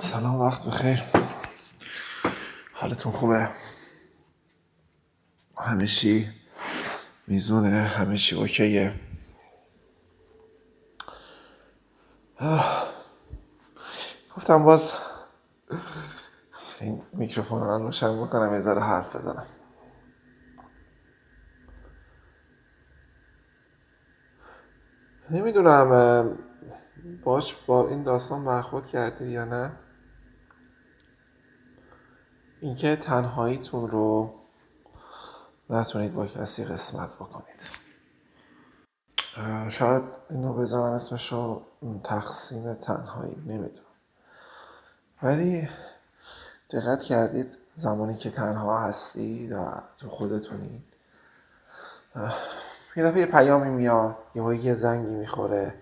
سلام وقت بخیر. حالتون خوبه؟ همه میزونه همه اوکیه؟ گفتم باز این میکروفون رو روشن بکنم یه ذره حرف بزنم. نمی‌دونم باش با این داستان برخورد کردی یا نه؟ اینکه تنهاییتون رو نتونید با کسی قسمت بکنید. شاید اینو بزنم اسمش رو تقسیم تنهایی نمی‌دونم. ولی دقت کردید زمانی که تنها هستید و تو خودتونید. یه دفعه یه پیامی میاد یه یه زنگی می‌خوره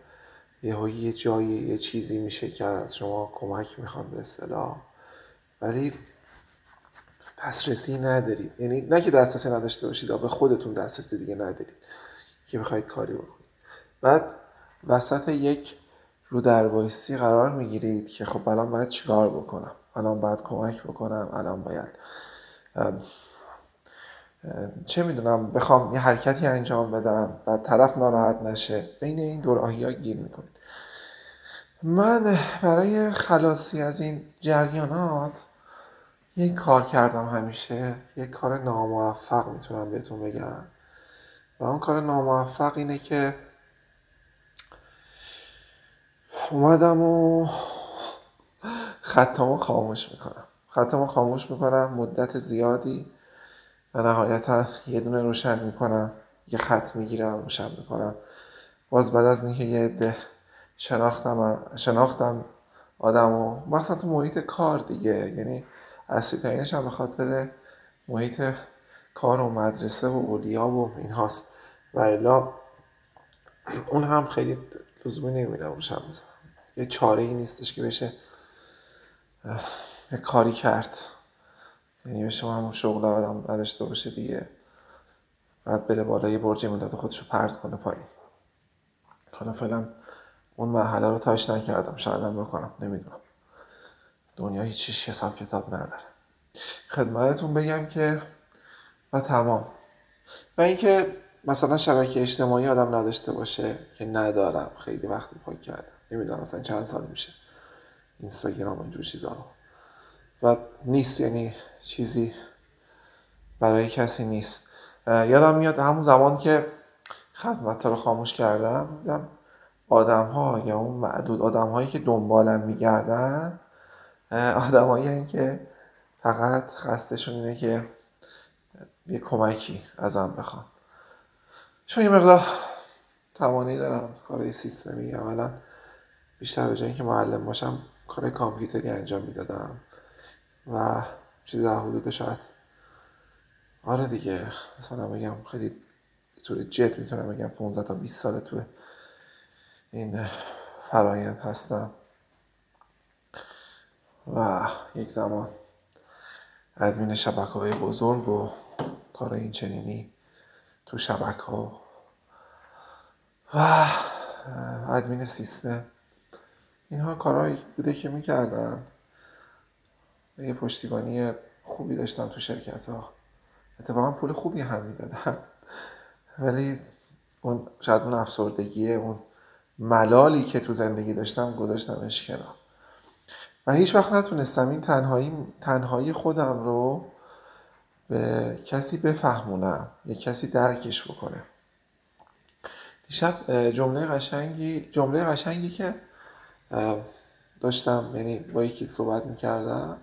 یه یه جایی یه چیزی میشه که از شما کمک می‌خوان به اصطلاح. ولی دسترسی ندارید. یعنی نه که دسترسی نداشته باشید به خودتون دسترسی دیگه ندارید که بخواید کاری بکنید. بعد وسط یک رو در قرار می‌گیرید که خب الان باید چیکار بکنم؟ الان باید کمک بکنم؟ الان باید چه می‌دونم بخوام یه حرکتی انجام بدم بعد طرف ناراحت نشه. بین این دور ها گیر می‌کنید. من برای خلاصی از این جریانات یک کار کردم همیشه. یک کار ناموفق می‌تونم بهتون بگم. و اون کار ناموفق اینه که اومدم و خطامو خاموش می‌کنم. خطامو خاموش می‌کنم مدت زیادی و نهایتا یه دونه روشن می‌کنم. یه خط می‌گیرم روشن می‌کنم. باز بعد از اینکه یه عده شناختم شناختم آدم و تو محیط کار دیگه. یعنی اصلی ترینش هم به خاطر محیط کار و مدرسه و اولیا و این هاست. و الا اون هم خیلی لزومی نمیدم روشن بزنم یه چاره ای نیستش که بشه یه کاری کرد. یعنی به شما همون شغل آدم نداشته باشه دیگه. بعد بره بالای برج میلاد خودشو پرت کنه پایین. حالا فعلا اون مرحله رو تاش نکردم. شاید هم بکنم. نمی‌دونم. دنیا هیچیش حساب کتاب نداره. خدمتتون بگم که و تمام. و اینکه مثلا شبکه اجتماعی آدم نداشته باشه که ندارم. خیلی وقتی پاک کردم. نمی‌دونم مثلا چند سال میشه. اینستاگرام اینجور چیزا رو. و نیست یعنی چیزی برای کسی نیست. یادم میاد همون زمان که خدمت رو خاموش کردم دیدم آدم ها یا اون معدود آدم هایی که دنبالم میگردن آدم هایی که فقط خستشون اینه که یه کمکی ازم بخوام چون یه مقدار توانی دارم کارهای سیستمی اولا بیشتر به جایی که معلم باشم کار کامپیوتری انجام می‌دادم و چیزی در حدود شاید آره دیگه مثلا بگم خیلی طور جد می‌تونم بگم 15 تا 20 سال تو این فرایند هستم. و یک زمان ادمین شبکه های بزرگ و کار این چنینی تو شبکه ها و ادمین سیستم. اینها کارهایی بوده که می‌کردم یه پشتیبانی خوبی داشتم تو شرکت ها اتفاقا پول خوبی هم می‌دادم ولی اون شاید اون افسردگی اون ملالی که تو زندگی داشتم گذاشتمش کنار. و هیچ وقت نتونستم این تنهایی, تنهایی خودم رو به کسی بفهمونم یه کسی درکش بکنه. دیشب جمله قشنگی جمله قشنگی که داشتم یعنی با یکی صحبت می‌کردم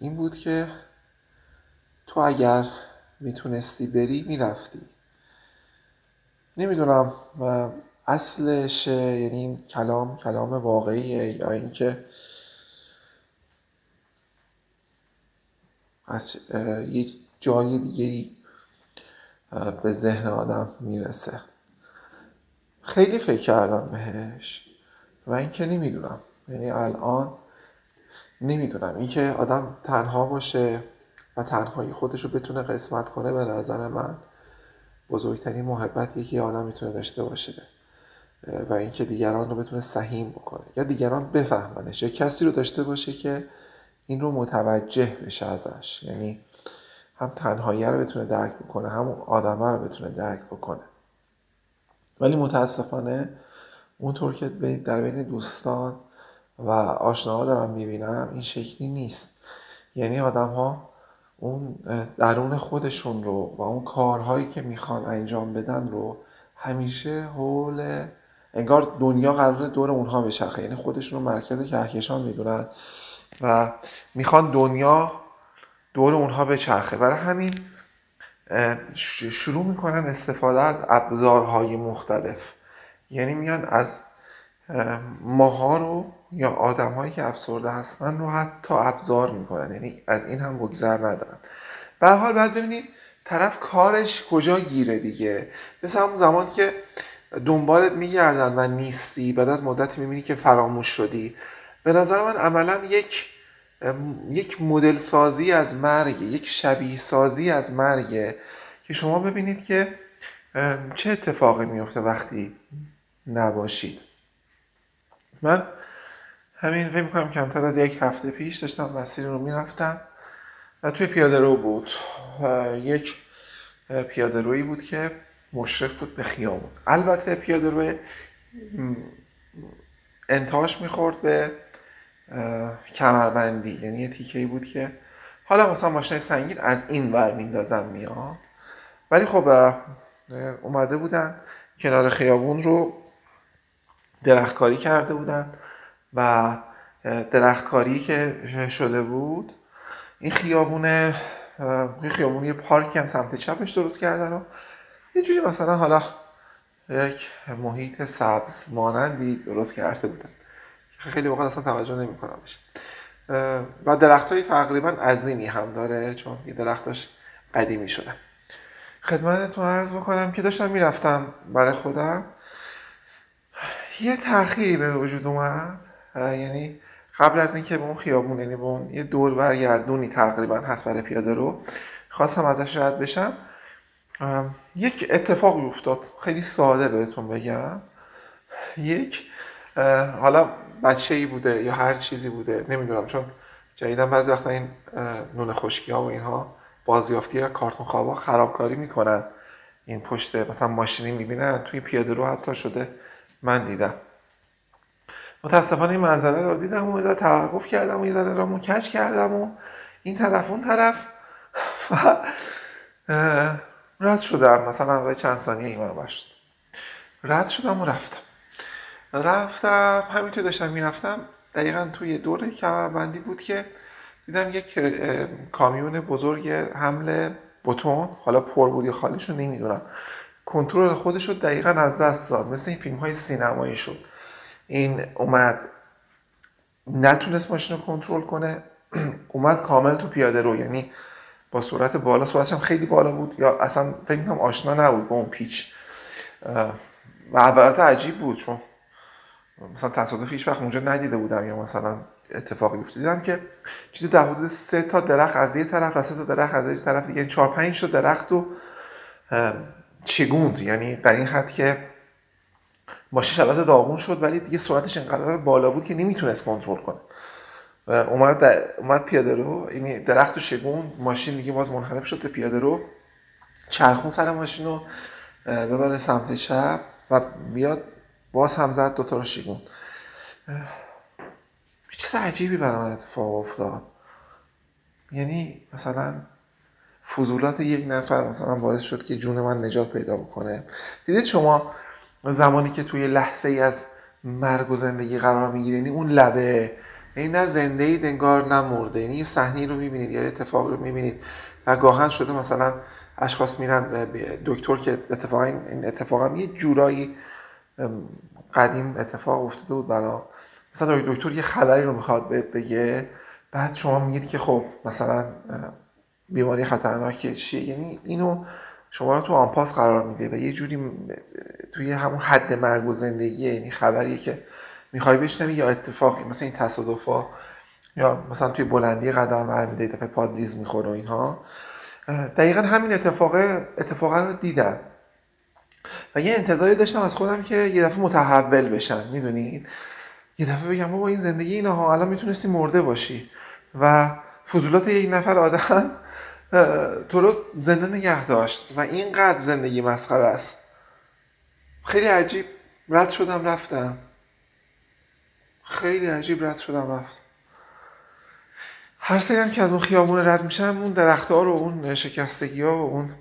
این بود که تو اگر می‌تونستی بری می‌رفتی. نمی‌دونم اصلش یعنی کلام کلام واقعیه یا اینکه از یه جای دیگه به ذهن آدم می‌رسه. خیلی فکر کردم بهش و اینکه نمی‌دونم. یعنی الان نمی‌دونم. اینکه آدم تنها باشه و تنهایی خودش رو بتونه قسمت کنه به نظر من بزرگترین محبتی که آدم می‌تونه داشته باشه. و اینکه دیگران رو بتونه سهیم بکنه. یا دیگران بفهمنش. یا کسی رو داشته باشه که این رو متوجه بشه ازش. یعنی هم تنهایی رو بتونه درک بکنه هم آدمه رو بتونه درک بکنه. ولی متاسفانه اونطور که در بین دوستان و آشناها دارم می‌بینم این شکلی نیست. یعنی آدم ها اون درون خودشون رو و اون کارهایی که می‌خوان انجام بدن رو همیشه حول انگار دنیا قرار دور اونها بچرخه. یعنی خودشون رو مرکز کهکشان می‌دونن. و می‌خوان دنیا دور اونها بچرخه. برای همین شروع می‌کنن استفاده از ابزارهای مختلف. یعنی میان از ماها رو یا آدم که افسرده هستن رو حتی ابزار می‌کنن. یعنی از این هم بگذر ندارن. به حال باید ببینید طرف کارش کجا گیره دیگه. مثل همون زمان که دنبالت میگردن و نیستی بعد از مدتی می‌بینی که فراموش شدی. به نظر من عملا یک یک مدل سازی از مرگ یک شبیه سازی از مرگ که شما ببینید که چه اتفاقی میفته وقتی نباشید. من همین فکر می‌کنم کمتر از یک هفته پیش داشتم مسیر رو می‌رفتم و توی پیاده رو بود یک پیاده روی بود که مشرف بود به خیابون. البته پیاده روی انتهاش می‌خورد به کمربندی یعنی یه تیکه بود که حالا مثلا ماشین سنگین از این ور میندازن میاد ولی خب اومده بودن کنار خیابون رو درختکاری کرده بودن و درختکاری که شده بود این خیابونه این خیابون یه پارکی هم سمت چپش درست کردن و یه جوری مثلا حالا یک محیط سبز مانندی درست کرده بودن. خیلی وقت اصلا توجه نمی کنم و درخت های تقریبا عظیمی هم داره چون یه درختاش قدیمی شده. خدمتتون عرض بکنم که داشتم می‌رفتم برای خودم. یه تأخیری به وجود اومد. یعنی قبل از اینکه به اون خیابون یعنی به اون یه دور برگردونی تقریبا هست برای پیاده رو خواستم ازش رد بشم. یک اتفاقی افتاد. خیلی ساده بهتون بگم. یک حالا بچه ای بوده یا هر چیزی بوده نمی‌دونم چون جدیدا بعضی وقتا این نون خشکی ها و اینها بازیافتی یا کارتون خوابا خرابکاری می‌کنن. این پشت مثلا ماشینی می‌بینن توی پیاده رو حتی شده من دیدم. متاسفانه این منظره رو دیدم و یه توقف کردم و یه ذره رامو کش کردم و این طرف اون طرف و رد شدم. مثلا چند ثانیه این شد. رد شدم و رفتم. رفتم همینطور داشتم می‌رفتم دقیقا توی دور کمربندی بود که دیدم یک کامیون بزرگ حمل بتون حالا پر بود یا خالیش رو نمی‌دونم. کنترل خودش رو دقیقا از دست داد مثل این فیلم های سینمایی شد. این اومد نتونست ماشین رو کنترل کنه اومد کامل تو پیاده رو یعنی با سرعت بالا سرعتش هم خیلی بالا بود یا اصلا فکر کنم آشنا نبود با اون پیچ. و البته عجیب بود چون مثلا تصادف هیچ وقت اونجا ندیده بودم یا مثلا اتفاقی افتاد دیدم که چیزی در حدود سه تا درخت از یه طرف و سه تا درخت از یه طرف دیگه. چهار پنج تا درخت رو چگوند. یعنی در این حد که ماشین البته داغون شد ولی دیگه سرعتش انقدر بالا بود که نمی‌تونست کنترل کنه. اومد اومد پیاده رو یعنی درخت و شگون ماشین دیگه باز منحرف شد به پیاده رو چرخون سر ماشین رو ببره سمت چپ و بیاد باز هم زد دوتا رو شگون چیز عجیبی برای من اتفاق افتاد. یعنی مثلا فضولات یک نفر مثلا باعث شد که جون من نجات پیدا بکنه. دیدید شما زمانی که توی لحظه ای از مرگ و زندگی قرار می‌گیره یعنی اون لبه این نه زنده ای انگار نه مرده. یعنی صحنه رو می‌بینید یا اتفاق رو می‌بینید و گاهن شده مثلا اشخاص میرن دکتر که اتفاقا این اتفاق هم یه جورایی قدیم اتفاق افتاده بود برا مثلا دکتر یه خبری رو می‌خواد بگه بعد شما میگید که خب مثلا بیماری خطرناکی چیه؟ یعنی اینو شما رو تو آنپاس قرار میده و یه جوری توی همون حد مرگ و زندگی یعنی خبریه که می‌خوای بشنوی یا اتفاقی مثل این تصادفا یا مثلا توی بلندی قدم برمیده دفعه پادلیز می‌خوره و اینها. دقیقا همین اتفاق اتفاقا رو دیدم. و یه انتظاری داشتم از خودم که یه دفعه متحول بشن می‌دونید یه دفعه بگم بابا این زندگی اینه ها الان می‌تونستی مرده باشی. و فضولات یک نفر آدم تو رو زنده نگه داشت و اینقدر زندگی مسخره است. خیلی عجیب رد شدم رفتم. خیلی عجیب رد شدم رفتم. هر سری که از اون خیابون رد میشم اون درختها رو اون شکستگی ها و اون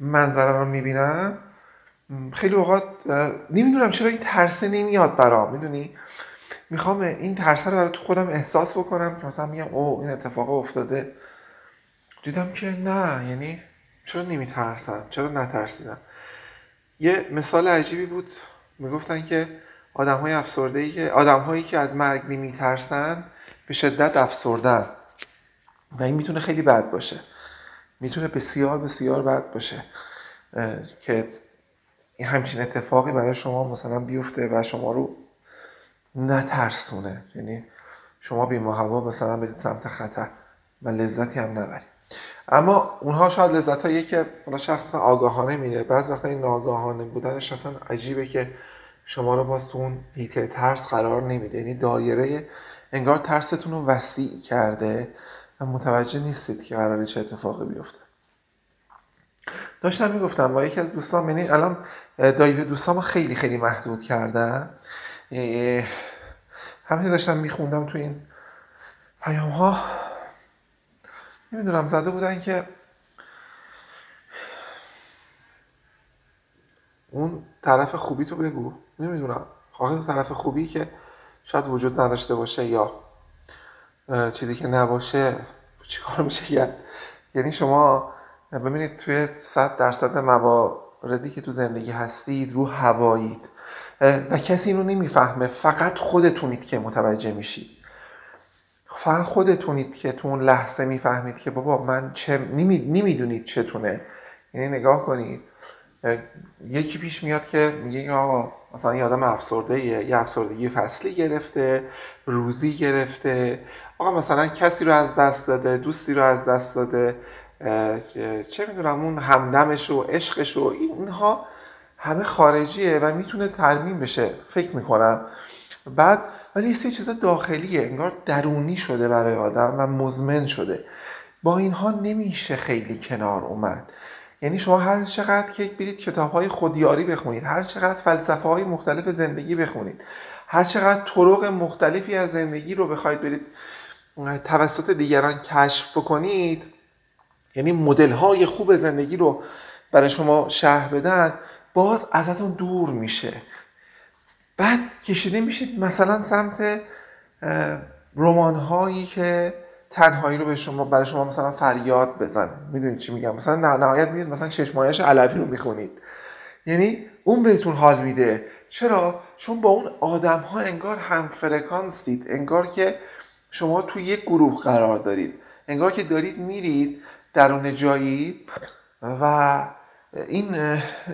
منظره رو می‌بینم. خیلی اوقات نمی‌دونم چرا این ترسه نمیاد برام. می‌دونی؟ می‌خوام این ترسه رو برای تو خودم احساس بکنم که مثلا میگم او این اتفاق افتاده. دیدم که نه یعنی چرا نمیترسم؟ چرا نترسیدم؟ یه مثال عجیبی بود. می‌گفتن که آدم های افسرده ای که آدم هایی که از مرگ نمیترسن به شدت افسردن و این می‌تونه خیلی بد باشه. می‌تونه بسیار بسیار بد باشه. که این همچین اتفاقی برای شما مثلا بیفته و شما رو نترسونه. یعنی شما بی هوا مثلا برید سمت خطر و لذتی هم نبرید. اما اونها شاید لذت هایی که اونا شخص مثلا آگاهانه میره. بعض وقتا این ناگاهانه بودنش اصلا عجیبه که شما رو باز تو اون هیته ترس قرار نمیده. یعنی دایره انگار ترستون رو وسیع کرده و متوجه نیستید که قراره چه اتفاقی بیفته. داشتم می‌گفتم با یکی از دوستان یعنی الان دایره دوستان خیلی خیلی محدود کردن همین داشتم میخوندم تو این پیام ها نمی‌دونم زده بودن که اون طرف خوبی تو بگو. نمی‌دونم خواهد طرف خوبی که شاید وجود نداشته باشه یا چیزی که نباشه چیکار میشه کرد. یعنی شما ببینید توی صد درصد مواردی که تو زندگی هستید رو هوایید. و کسی اینو نمی‌فهمه. فقط خودتونید که متوجه میشید. فقط خودتونید که تو اون لحظه می‌فهمید که بابا من چه نمی‌دونید چتونه. یعنی نگاه کنید. یکی پیش میاد که میگه آقا مثلا یه آدم افسرده یه افسردگی فصلی گرفته روزی گرفته. آقا مثلا کسی رو از دست داده دوستی رو از دست داده. چه می‌دونم اون همدمش و عشقش و اینها همه خارجیه و می‌تونه ترمیم بشه فکر می‌کنم. بعد ولی یه چیز داخلیه انگار درونی شده برای آدم و مزمن شده. با اینها نمیشه خیلی کنار اومد. یعنی شما هر چقدر که برید کتاب های خودیاری بخونید هر چقدر فلسفه های مختلف زندگی بخونید هر چقدر طرق مختلفی از زندگی رو بخواید برید توسط دیگران کشف بکنید یعنی مدل های خوب زندگی رو برای شما شهر بدن باز ازتون دور میشه. بعد کشیده میشید مثلا سمت رمان هایی که تنهایی رو به شما برای شما مثلا فریاد بزنه. می‌دونید چی میگم؟ مثلا نهایت می‌دید مثلا چشمایش علوی رو می‌خونید. یعنی اون بهتون حال میده. چرا؟ چون با اون آدم ها انگار هم فرکانسید انگار که شما تو یک گروه قرار دارید. انگار که دارید میرید درون جایی و این,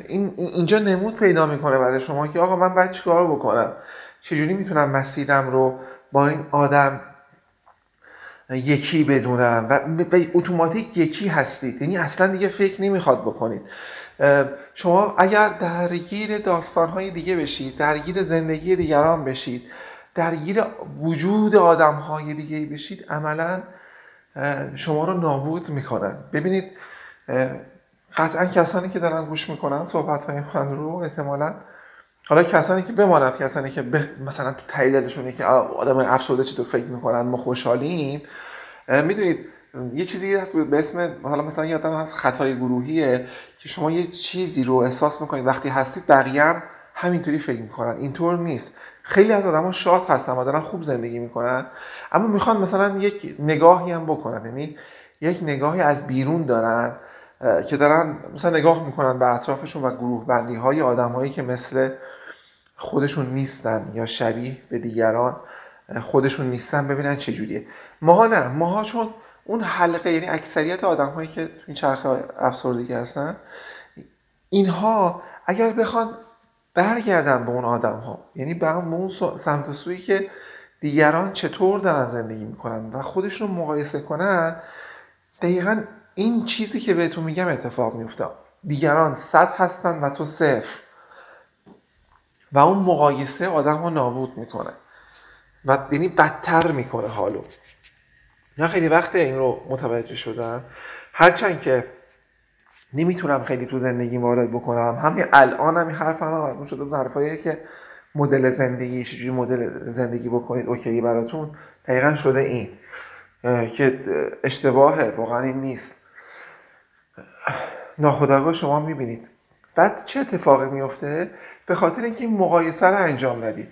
این اینجا نمود پیدا می‌کنه برای شما که آقا من باید چیکار بکنم؟ چجوری می‌تونم مسیرم رو با این آدم یکی بدونم؟ و, اتوماتیک یکی هستید. یعنی اصلا دیگه فکر نمی‌خواد بکنید. شما اگر درگیر داستانهای دیگه بشید درگیر زندگی دیگران بشید درگیر وجود آدمهای دیگه بشید عملا شما رو نابود می‌کنن. ببینید قطعا کسانی که دارن گوش می‌کنن صحبت های من رو احتمالا حالا کسانی که بماند کسانی که مثلا تو تایید که آدم افسرده چطور فکر می‌کنن ما خوشحالیم. می‌دونید یه چیزی هست به اسم حالا مثلا یه آدم هست خطای گروهیه که شما یه چیزی رو احساس می‌کنید. وقتی هستید بقیه همینطوری فکر می‌کنن. اینطور نیست. خیلی از آدما شاد هستن و دارن خوب زندگی می‌کنن اما می‌خوان مثلا یک نگاهی هم بکنن. یعنی یک نگاهی از بیرون دارن که دارن مثلا نگاه می‌کنن به اطرافشون و گروه بندی های آدم هایی که مثل خودشون نیستن یا شبیه به دیگران خودشون نیستن. ببینن چجوریه ماها نه. ماها چون اون حلقه یعنی اکثریت آدم هایی که تو این چرخه افسردگی هستن اینها اگر بخوان برگردن به اون آدم ها یعنی به اون سمت سویی که دیگران چطور دارن زندگی می‌کنن و خودشون مقایسه کنن دقیقا این چیزی که بهتون میگم اتفاق میفته دیگران صد هستن و تو صفر. و اون مقایسه آدم ها نابود می‌کنه. و یعنی بدتر می‌کنه حالو. من خیلی وقت این رو متوجه شدم. هرچند که نمی‌تونم خیلی تو زندگی وارد بکنم. همین الان هم حرف هم از اون شده که مدل زندگی چجوری مدل زندگی بکنید اوکی براتون. دقیقا شده این که اشتباهه واقعا این نیست. ناخداگاه شما می‌بینید. بعد چه اتفاقی میفته به خاطر اینکه این مقایسه رو انجام ندید.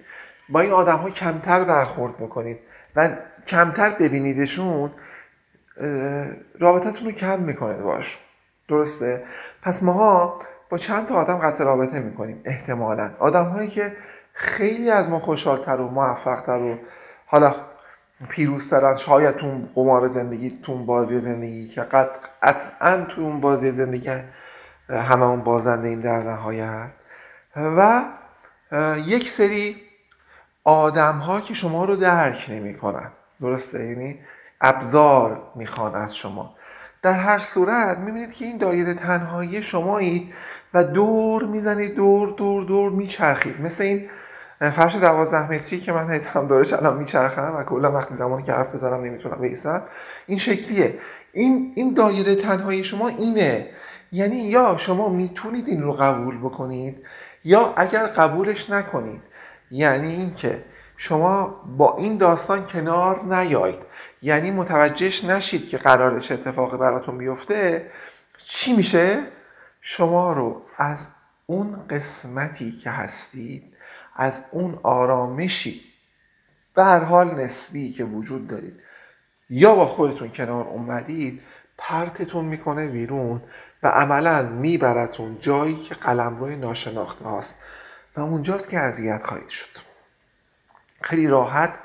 با این آدم ها کمتر برخورد بکنید و کمتر ببینیدشون رابطتون رو کم می‌کنه باش درسته؟ پس ماها با چند تا آدم قطع رابطه می‌کنیم احتمالا. آدم هایی که خیلی از ما خوشحالتر و موفقتر و حالا پیروزترن شاید تو قمار زندگی تو بازی زندگی که قطعا تو اون بازی زندگی همه اون بازنده این در نهایت. و یک سری آدم ها که شما رو درک نمی کنن درسته؟ یعنی ابزار می‌خوان از شما. در هر صورت می‌بینید که این دایره تنهایی شمایید و دور می‌زنید دور دور دور میچرخید. مثل این فرش دوازده متری که من هم دورش الان میچرخم و کلا وقتی زمانی که حرف بزنم نمی‌تونم بیستم این شکلیه. این این دایره تنهایی شما اینه. یعنی یا شما می‌تونید این رو قبول بکنید یا اگر قبولش نکنید یعنی اینکه شما با این داستان کنار نیاید یعنی متوجهش نشید که قرارش اتفاقی براتون بیفته چی میشه؟ شما رو از اون قسمتی که هستید از اون آرامشی به هر حال نسبی که وجود دارید. یا با خودتون کنار اومدید پرتتون می‌کنه بیرون و عملا میبرتون جایی که روی ناشناخته هاست. و اونجاست که اذیت خواهید شد. خیلی راحت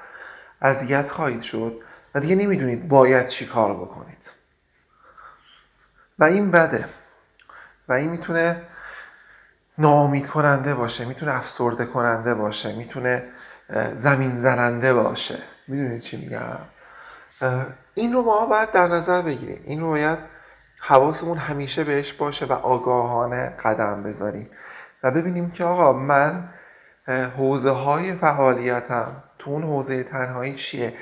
اذیت خواهید شد. و دیگه نمی‌دونید باید چی کار بکنید. و این بده. و این می‌تونه ناامید کننده باشه می‌تونه افسرده کننده باشه می‌تونه زمین زننده باشه. می‌دونید چی میگم؟ این رو ما باید در نظر بگیریم. این رو باید حواسمون همیشه بهش باشه و آگاهانه قدم بذاریم. و ببینیم که آقا من حوزه های فعالیتم تو اون حوزه تنهایی چیه؟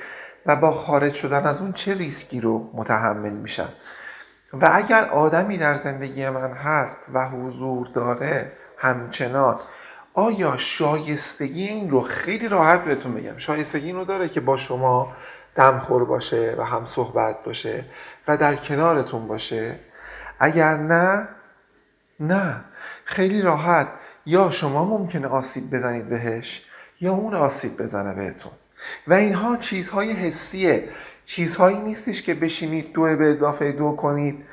و با خارج شدن از اون چه ریسکی رو متحمل میشم؟ و اگر آدمی در زندگی من هست و حضور داره همچنان آیا شایستگی این رو خیلی راحت بهتون بگم؟ شایستگی این رو داره که با شما دمخور باشه و هم صحبت باشه و در کنارتون باشه. اگر نه نه. خیلی راحت. یا شما ممکنه آسیب بزنید بهش یا اون آسیب بزنه بهتون. و اینها چیزهای حسیه. چیزهایی نیستش که بشینید دو به اضافه دو کنید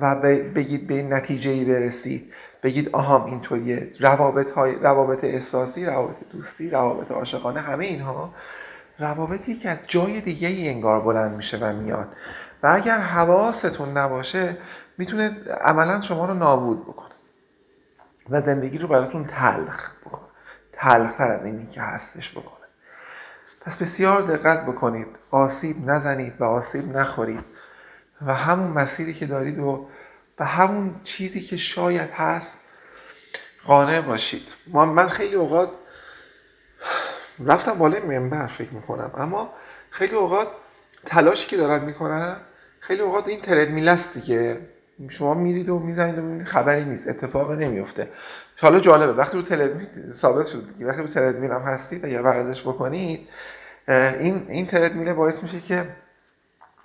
و بگید به نتیجه ای برسید. بگید آهام اینطوریه. روابط, های، روابط احساسی روابط دوستی روابط عاشقانه همه اینها روابطی که از جای دیگه ای انگار بلند میشه و میاد. و اگر حواستون نباشه می‌تونه عملا شما رو نابود بکنه و زندگی رو براتون تلخ بکنه. تلختر از اینی که هستش بکنه. پس بسیار دقت بکنید. آسیب نزنید و آسیب نخورید. و همون مسیری که دارید و به همون چیزی که شاید هست قانع باشید. من خیلی اوقات رفتم بالای منبر فکر می‌کنم. اما خیلی اوقات تلاشی که دارن می‌کنن خیلی اوقات این تردمیل است دیگه. شما میرید و می‌زنید و می‌بینید خبری نیست اتفاق نمیفته. حالا جالبه وقتی رو تردمیل ثابت شد دیگه وقتی رو تردمیل هم هستید و یا ورزش بکنید این این تردمیل باعث میشه که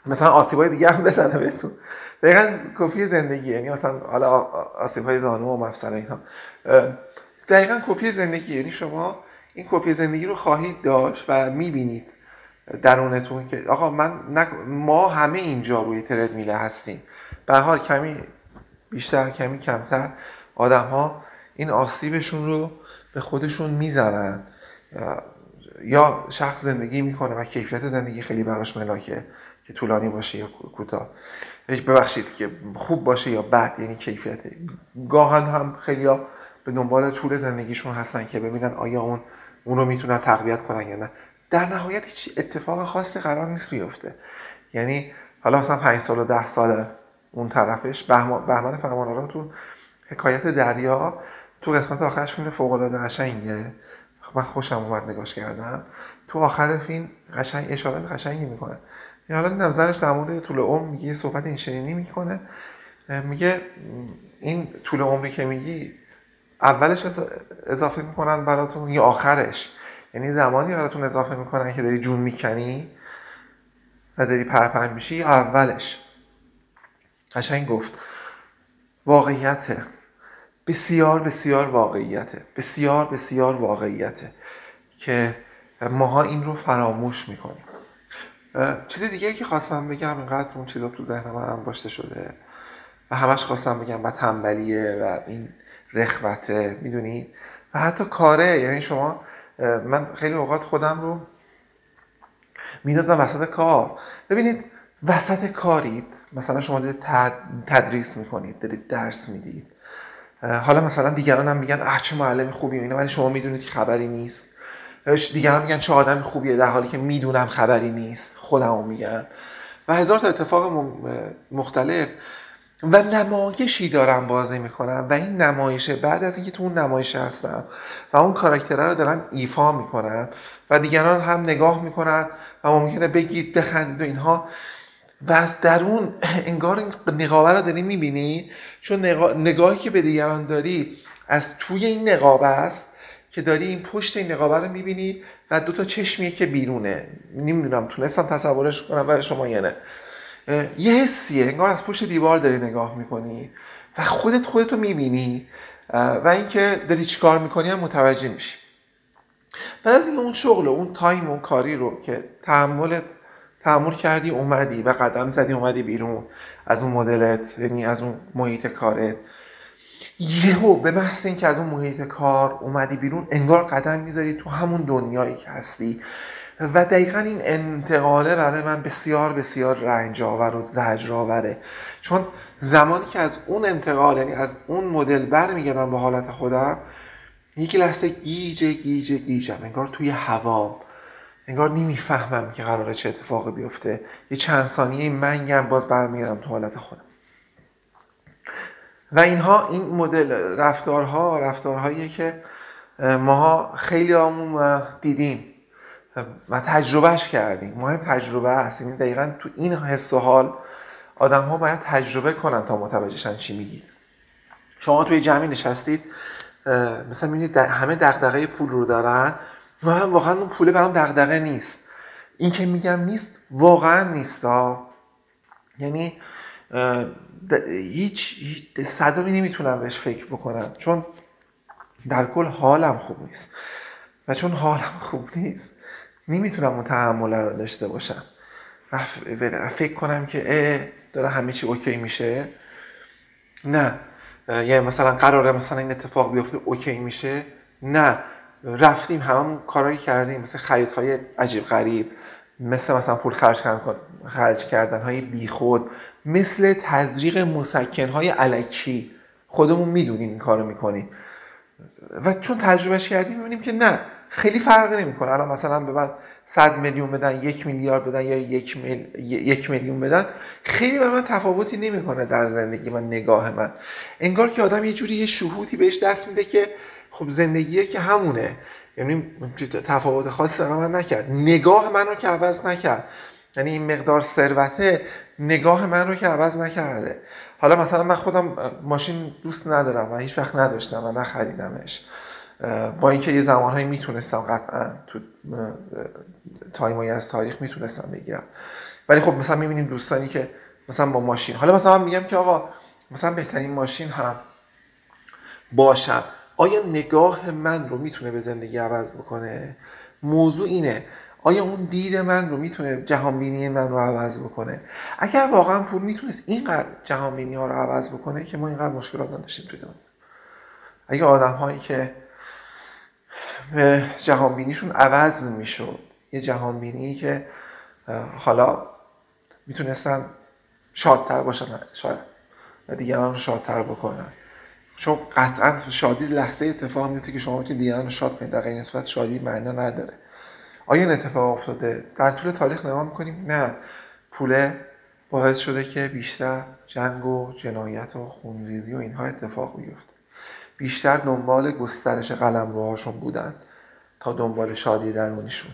مثلا آسیبای دیگه هم بزنه بهتون. دقیقا کپی زندگی یعنی مثلا حالا آسیب های زانو و مفصل اینا دقیقا کپی زندگی یعنی شما این کپی زندگی رو خواهید داشت و می‌بینید درونتون که آقا من ما همه اینجا روی ترد میله هستیم. به حال کمی بیشتر کمی کمتر آدم ها این آسیبشون رو به خودشون می‌زنن. یا شخص زندگی می‌کنه و کیفیت زندگی خیلی براش ملاکه که طولانی باشه یا کوتاه. ببخشید که خوب باشه یا بد یعنی کیفیت. گاهن هم خیلی ها به دنبال طول زندگیشون هستن که ببینن آیا اون اون رو می‌تونن تقویت کنن یا نه. در نهایت هیچ اتفاق خاصی قرار نیست بیفته. یعنی حالا مثلا پنج سال و ده سال اون طرفش. بهمن فرمانارا تو حکایت دریا تو قسمت آخرش فیلم فوق العاده قشنگه من خوشم اومد نگاش کردم. تو آخر فیلم قشنگ اشاره قشنگی می‌کنه. حالا این زنش در مورد طول عمر میگه صحبت این شنینی می‌کنه. میگه این طول عمری که میگی اولش اضافه می‌کنن براتون یا آخرش. یعنی زمانی براتون اضافه می‌کنن که داری جون می‌کنی و داری پرپر میشی اولش. قشنگ گفت. واقعیته. بسیار بسیار واقعیته. بسیار بسیار واقعیته که ماها این رو فراموش می‌کنیم. چیز دیگه که خواستم بگم اینقدر اون چیزا تو ذهن من انباشته شده و همش خواستم بگم و تنبلیه و این رخوته می‌دونی؟ و حتی کاره یعنی شما من خیلی اوقات خودم رو میدازم وسط کار. ببینید وسط کارید مثلا شما دارید تدریس می‌کنید دارید درس می‌دید. حالا مثلا دیگران هم میگن اه چه معلم خوبی اینا. ولی شما می‌دونید که خبری نیست. دیگران میگن چه آدم خوبیه در حالی که می‌دونم خبری نیست. خودمو میگم و هزار تا اتفاق مختلف. و نمایشی دارم بازی می‌کنم. و این نمایشه بعد از اینکه تو اون نمایش هستم و اون کاراکتره رو دارم ایفا می‌کنم. و دیگران هم نگاه می‌کنن و ممکنه بگید بخندید و اینها. و از درون انگار نقابه رو داری می‌بینی؟ چون نگاهی که به دیگران داری از توی این نقابه است که داری این پشت این نقابه رو می‌بینی و دو تا چشمیه که بیرونه. نمی‌دونم تونستم تصورش کنم برای شما یا نه. یه حسیه انگار از پشت دیوار داری نگاه می‌کنی و خودت خودتو می‌بینی. و اینکه داری چیکار می‌کنی هم متوجه میشی. بعد از این اون شغل و اون تایم و اون کاری رو که تحملت تحمل کردی اومدی و قدم زدی اومدی بیرون. از اون مدلت یعنی از اون محیط کارت. یهو به محض اینکه از اون محیط کار اومدی بیرون انگار قدم می‌ذاری تو همون دنیایی که هستی. و دقیقا این انتقاله برای من بسیار بسیار رنج آور و زجر آوره چون زمانی که از اون انتقال یعنی از اون مدل برمیگردم به حالت خودم یک لحظه گیجه گیجه گیجم. انگار توی هوام انگار نمی‌فهمم که قراره چه اتفاقی بیفته. یه چند ثانیه منگم باز برمیگردم تو حالت خودم. و اینها این مدل رفتارها رفتارهایی که ماها خیلی همون دیدیم و تجربهش کردیم. مهم تجربه این یعنی دقیقا تو این حس و حال آدم ها باید تجربه کنن تا متوجهشن چی میگید. شما توی جمعی نشستید مثلا می‌بینید همه دغدغه پول رو دارن. هم واقعا اون پوله برام دغدغه نیست. این که میگم نیست واقعا نیست ها یعنی هیچ, صدامی نمی‌تونم بهش فکر بکنم. چون در کل حالم خوب نیست. و چون حالم خوب نیست نمی‌تونم اون تحمل رو داشته باشم. و فکر کنم که اه داره همه چی اوکی میشه. نه. یعنی مثلا قراره مثلا این اتفاق بیفته اوکی میشه. نه. رفتیم همون کارهایی کردیم مثل خریدهای عجیب غریب مثل مثلا پول خرج کردن خرج کردن های بیخود مثل تزریق مسکن های علکی. خودمون می‌دونیم این کارو می‌کنیم. و چون تجربهش کردیم می‌بینیم که نه. خیلی فرق نمی‌کنه. الان مثلا به من 100 میلیون بدن یک میلیارد بدن یا یک, یک میلیون بدن خیلی به من تفاوتی نمی‌کنه در زندگی من نگاه من. انگار که آدم یه جوری یه شهودی بهش دست میده که خب زندگیه که همونه. یعنی تفاوت خاصی برای من نکرد. نگاه من رو که عوض نکرد. یعنی این مقدار ثروته نگاه من رو که عوض نکرده. حالا مثلا من خودم ماشین دوست ندارم و هیچ وقت نداشتم و نخریدمش. با اینکه یه زمانهایی می‌تونستم قطعا تو تایمایی از تاریخ می‌تونستم بگیرم. ولی خب مثلا می‌بینیم دوستانی که مثلا با ماشین حالا مثلا من میگم که آقا مثلا بهترین ماشین هم باشم. آیا نگاه من رو می‌تونه به زندگی عوض بکنه؟ موضوع اینه آیا اون دید من رو می‌تونه جهانبینی من رو عوض بکنه؟ اگر واقعا پول می‌تونست اینقدر جهانبینی ها رو عوض بکنه که ما اینقدر مشکلات نداشتیم توی دنیا. اگه آدم هایی که جهانبینیشون عوض می‌شد. یه جهانبینی که حالا می‌تونستن شادتر باشن شاید و دیگران رو شادتر بکنن. چون قطعا شادی لحظه اتفاق میفته که شما می‌تونید دیگران رو شاد کنید در غیر صورت شادی معنا نداره. آیا این اتفاق افتاده؟ در طول تاریخ نگاه می‌کنیم. نه. پوله باعث شده که بیشتر جنگ و جنایت و خونریزی و اینها اتفاق بیفته. بیشتر دنبال گسترش قلم روهاشون بودن تا دنبال شادی درونیشون.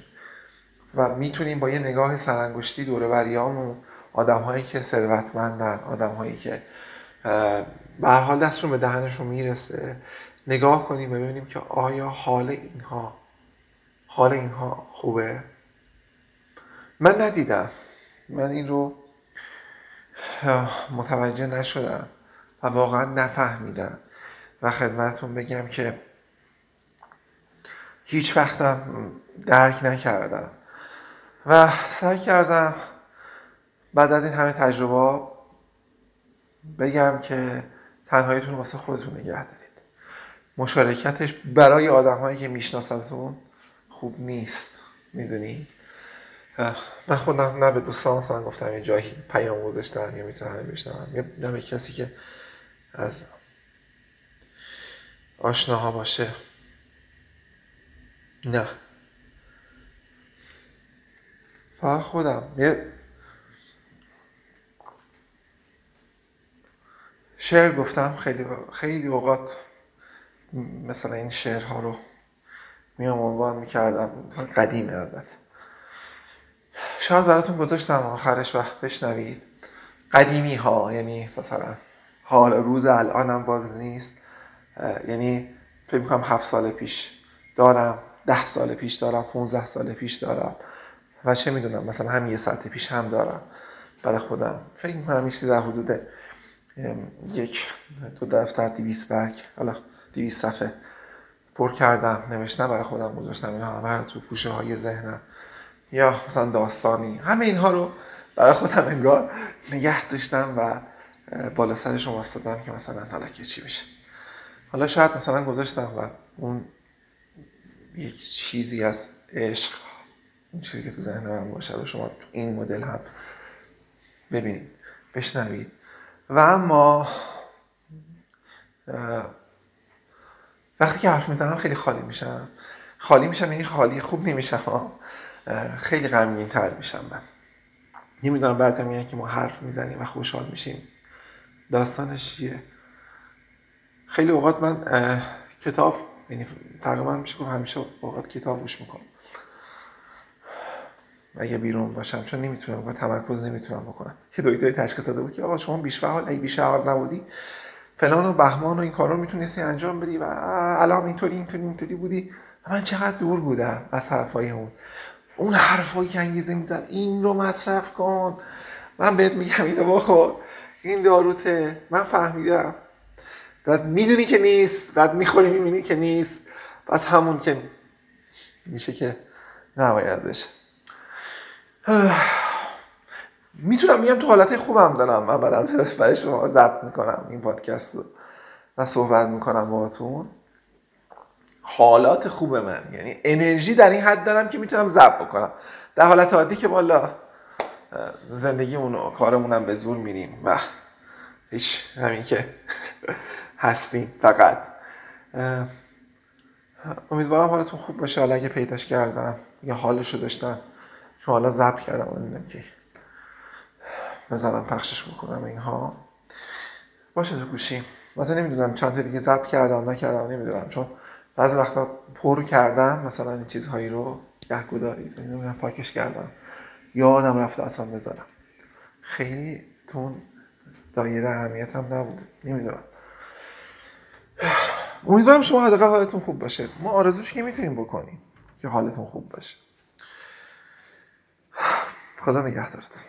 و می‌تونیم با یه نگاه سرانگشتی دوره بریامون آدم هایی که ثروتمندن آدم هایی که به حال دستشون به دهنشون می‌رسه نگاه کنیم و ببینیم که آیا حال اینها حال اینها خوبه؟ من ندیدم. من این رو متوجه نشدم و واقعا نفهمیدم. و خدمتتون بگم که هیچ وقتم درک نکردم. و سعی کردم بعد از این همه تجربه بگم که تنهاییتون واسه خودتون نگه دارید. مشارکتش برای آدم هایی که میشناسنتون خوب نیست. می‌دونی؟ من خودم نه به دوستان مثلا گفتم یه جایی پیام گذاشتم یا می‌تونم بشنوم. یا نه کسی که از آشناها باشه. نه. فقط خودم. یه شعر گفتم خیلی خیلی اوقات مثلا این شعرها رو میام عنوان می‌کردم. مثلا قدیمه البته. شاید براتون گذاشتم آخرش و بشنوید. قدیمی ها یعنی مثلا حال روز الانم باز نیست. یعنی فکر می‌کنم هفت سال پیش دارم ده سال پیش دارم 15 سال پیش دارم. و چه می‌دونم مثلا هم یه ساعت پیش هم دارم برای خودم. فکر می‌کنم این در حدود یک دو دفتر دیویس برگ حالا دیویس صفحه پر کردم نوشتم برای خودم گذاشتم اینا همه تو پوشه های ذهنم. یا مثلا داستانی. همه اینها رو برای خودم انگار نگه داشتم و بالا سرش رو که مثلا حالا که چی میشه. حالا شاید مثلا گذاشتم و اون یک چیزی از عشق اون چیزی که تو ذهن من باشه و شما این مدل هم ببینید بشنوید. و اما وقتی که حرف می‌زنم خیلی خالی میشم. خالی میشم یعنی خالی خوب نمیشم. خیلی غمگین تر میشم من. نمی‌دونم بعضی میگن که ما حرف می‌زنیم و خوشحال میشیم. داستانش چیه؟ خیلی اوقات من کتاب یعنی تقریبا میشه که همیشه اوقات کتاب گوش می‌کنم. اگه بیرون باشم چون نمی‌تونم و تمرکز نمی‌تونم بکنم. یه دکتری تشخیص داده بود که آقا شما بیش فعال اگه بیش فعال نبودی. فلان و بهمان و این کارا می‌تونستی انجام بدی و الان اینطوری اینطوری اینطوری بودی. من چقدر دور بودم از حرفای اون. اون حرفایی که انگیزه می‌زد این رو مصرف کن. من بهت میگم اینو بخور. این داروته. من فهمیدم. بعد می‌دونی که نیست بعد می‌خوری می‌بینی که نیست. پس همون که میشه که نباید بشه می‌تونم میگم تو حالت خوبم دارم من برای شما ضبط می‌کنم این پادکست رو و صحبت می‌کنم باهاتون. حالات خوب من. یعنی انرژی در این حد دارم که می‌تونم ضبط بکنم. در حالت عادی که بالا زندگی اونو کارمونم به زور میریم. و هیچ همین که هستیم فقط. امیدوارم حالتون خوب باشه. حالا اگه پیداش کردم یا حالشو داشتم. چون حالا ضبط کردم نمی‌دونم که بذارم پخشش بکنم اینها. باشه تو گوشی. مثلا نمی‌دونم چند تا دیگه ضبط کردم نکردم نمی‌دونم. چون بعضی وقتا پر کردم مثلا این چیزهایی رو گهگوداری نمی‌دونم پاکش کردم. یادم رفته اصلا بذارم. خیلی تون دایره اهمیت هم نبوده. نمی‌دونم. امیدوارم شما حداقل حالتون خوب باشه. ما آرزوش که می‌تونیم بکنیم که حالتون خوب باشه. خدا نگهدارت.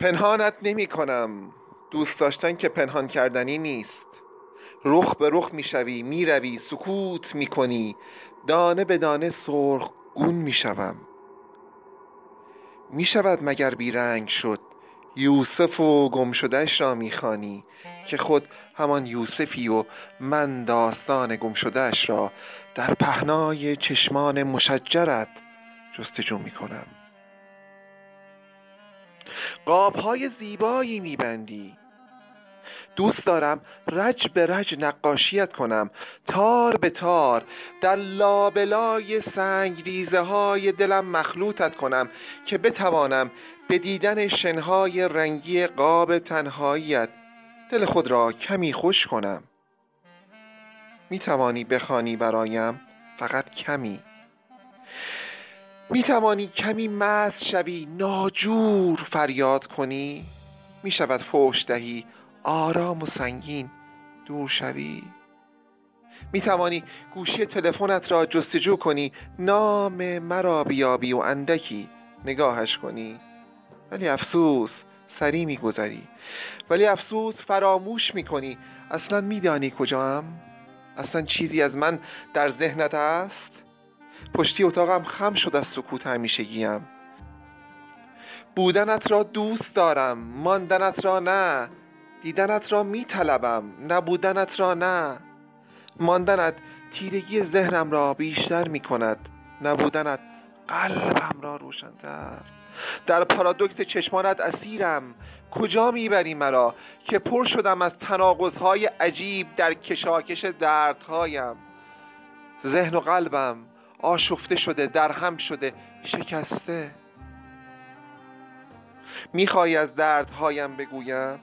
پنهانت نمی کنم دوست داشتن که پنهان کردنی نیست. رخ به رخ می‌شوی می‌روی سکوت می‌کنی. دانه به دانه سرخ گون می‌شوم. می‌شود مگر بیرنگ شد. یوسف و گم شدهش را می‌خوانی. که خود همان یوسفی و من داستان گم شدهش را در پهنای چشمان مشجرت جستجو می‌کنم. قابهای زیبایی میبندی. دوست دارم رج به رج نقاشیت کنم. تار به تار در لابلای سنگ ریزه های دلم مخلوطت کنم که بتوانم به دیدن شنهای رنگی قاب تنهاییت دل خود را کمی خوش کنم. می توانی بخوانی برایم فقط کمی. می توانی کمی مست شوی ناجور فریاد کنی. می شود فوش دهی آرام و سنگین دور شوی. می توانی گوشی تلفنت را جستجو کنی نام مرا بیابی و اندکی نگاهش کنی. ولی افسوس سری میگذری ولی افسوس فراموش می‌کنی. اصلا میدانی کجام؟ اصلا چیزی از من در ذهنت است؟ پشتی اتاقم خم شد از سکوت همیشگیم. بودنت را دوست دارم ماندنت را نه. دیدنت را میطلبم نبودنت را نه. ماندنت تیرگی ذهنم را بیشتر می کند نبودنت قلبم را روشنتر. در پارادوکس چشمانت اسیرم. کجا می‌بری مرا که پر شدم از تناقضهای عجیب در کشاکش دردهایم؟ ذهن و قلبم آشفته شده در هم شده شکسته. می‌خواهی از دردهایم بگویم؟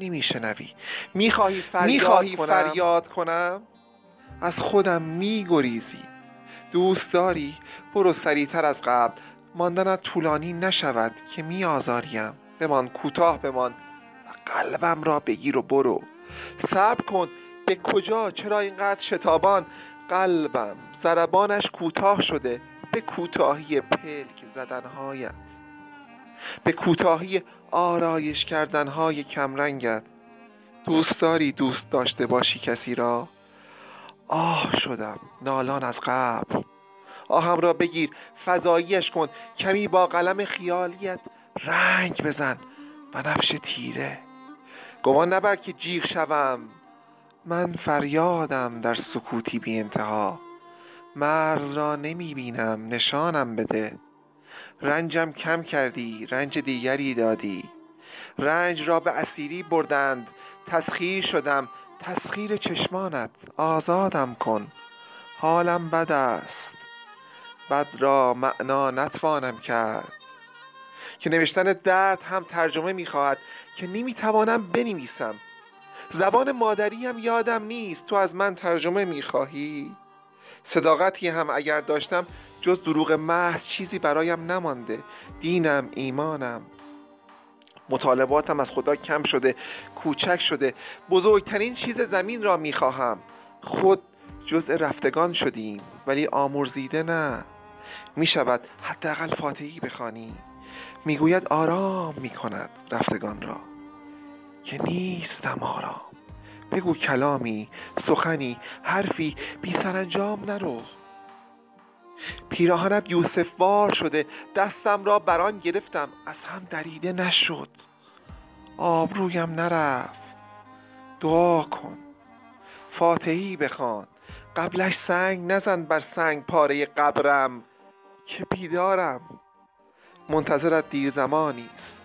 نمیشنوی. می‌خواهی فریاد, فریاد کنم؟ از خودم میگریزی. دوست داری؟ برو سریعتر از قبل. ماندنت طولانی نشود که می آزاریم. بمان کوتاه بمان و قلبم را بگیر و برو. صبر کن به کجا چرا اینقدر شتابان؟ قلبم زربانش کوتاه شده به کوتاهی پلک زدنهایت. به کوتاهی آرایش کردنهای کمرنگت. دوست داری دوست داشته باشی کسی را؟ آه شدم. نالان از قبل. آهم را بگیر فضاییش کن. کمی با قلم خیالیت رنگ بزن و نفش تیره. گمان نبر که جیغ شوم. من فریادم در سکوتی بی انتها. مرز را نمی بینم نشانم بده. رنجم کم کردی رنج دیگری دادی. رنج را به اسیری بردند. تسخیر شدم. تسخیر چشمانت. آزادم کن. حالم بد است. بد را معنا نتوانم کرد. که نوشتن درد هم ترجمه می‌خواهد که نمی‌توانم بنویسم. زبان مادری هم یادم نیست تو از من ترجمه می‌خواهی. صداقتی هم اگر داشتم جز دروغ محض چیزی برایم نمانده. دینم ایمانم. مطالباتم از خدا کم شده کوچک شده. بزرگترین چیز زمین را می‌خواهم. خود جزء رفتگان شدیم ولی آمرزیده نه. می شود حداقل فاتحی بخوانی. می‌گوید آرام می کند رفتگان را. که نیستم آرام. بگو کلامی سخنی حرفی بی سرانجام نرو. پیراهنت یوسف وار شده دستم را بران گرفتم از هم دریده نشد. آبرویم نرفت. دعا کن. فاتحی بخوان. قبلش سنگ نزن بر سنگ پاره قبرم. که بیدارم. منتظرت دیر زمانی است.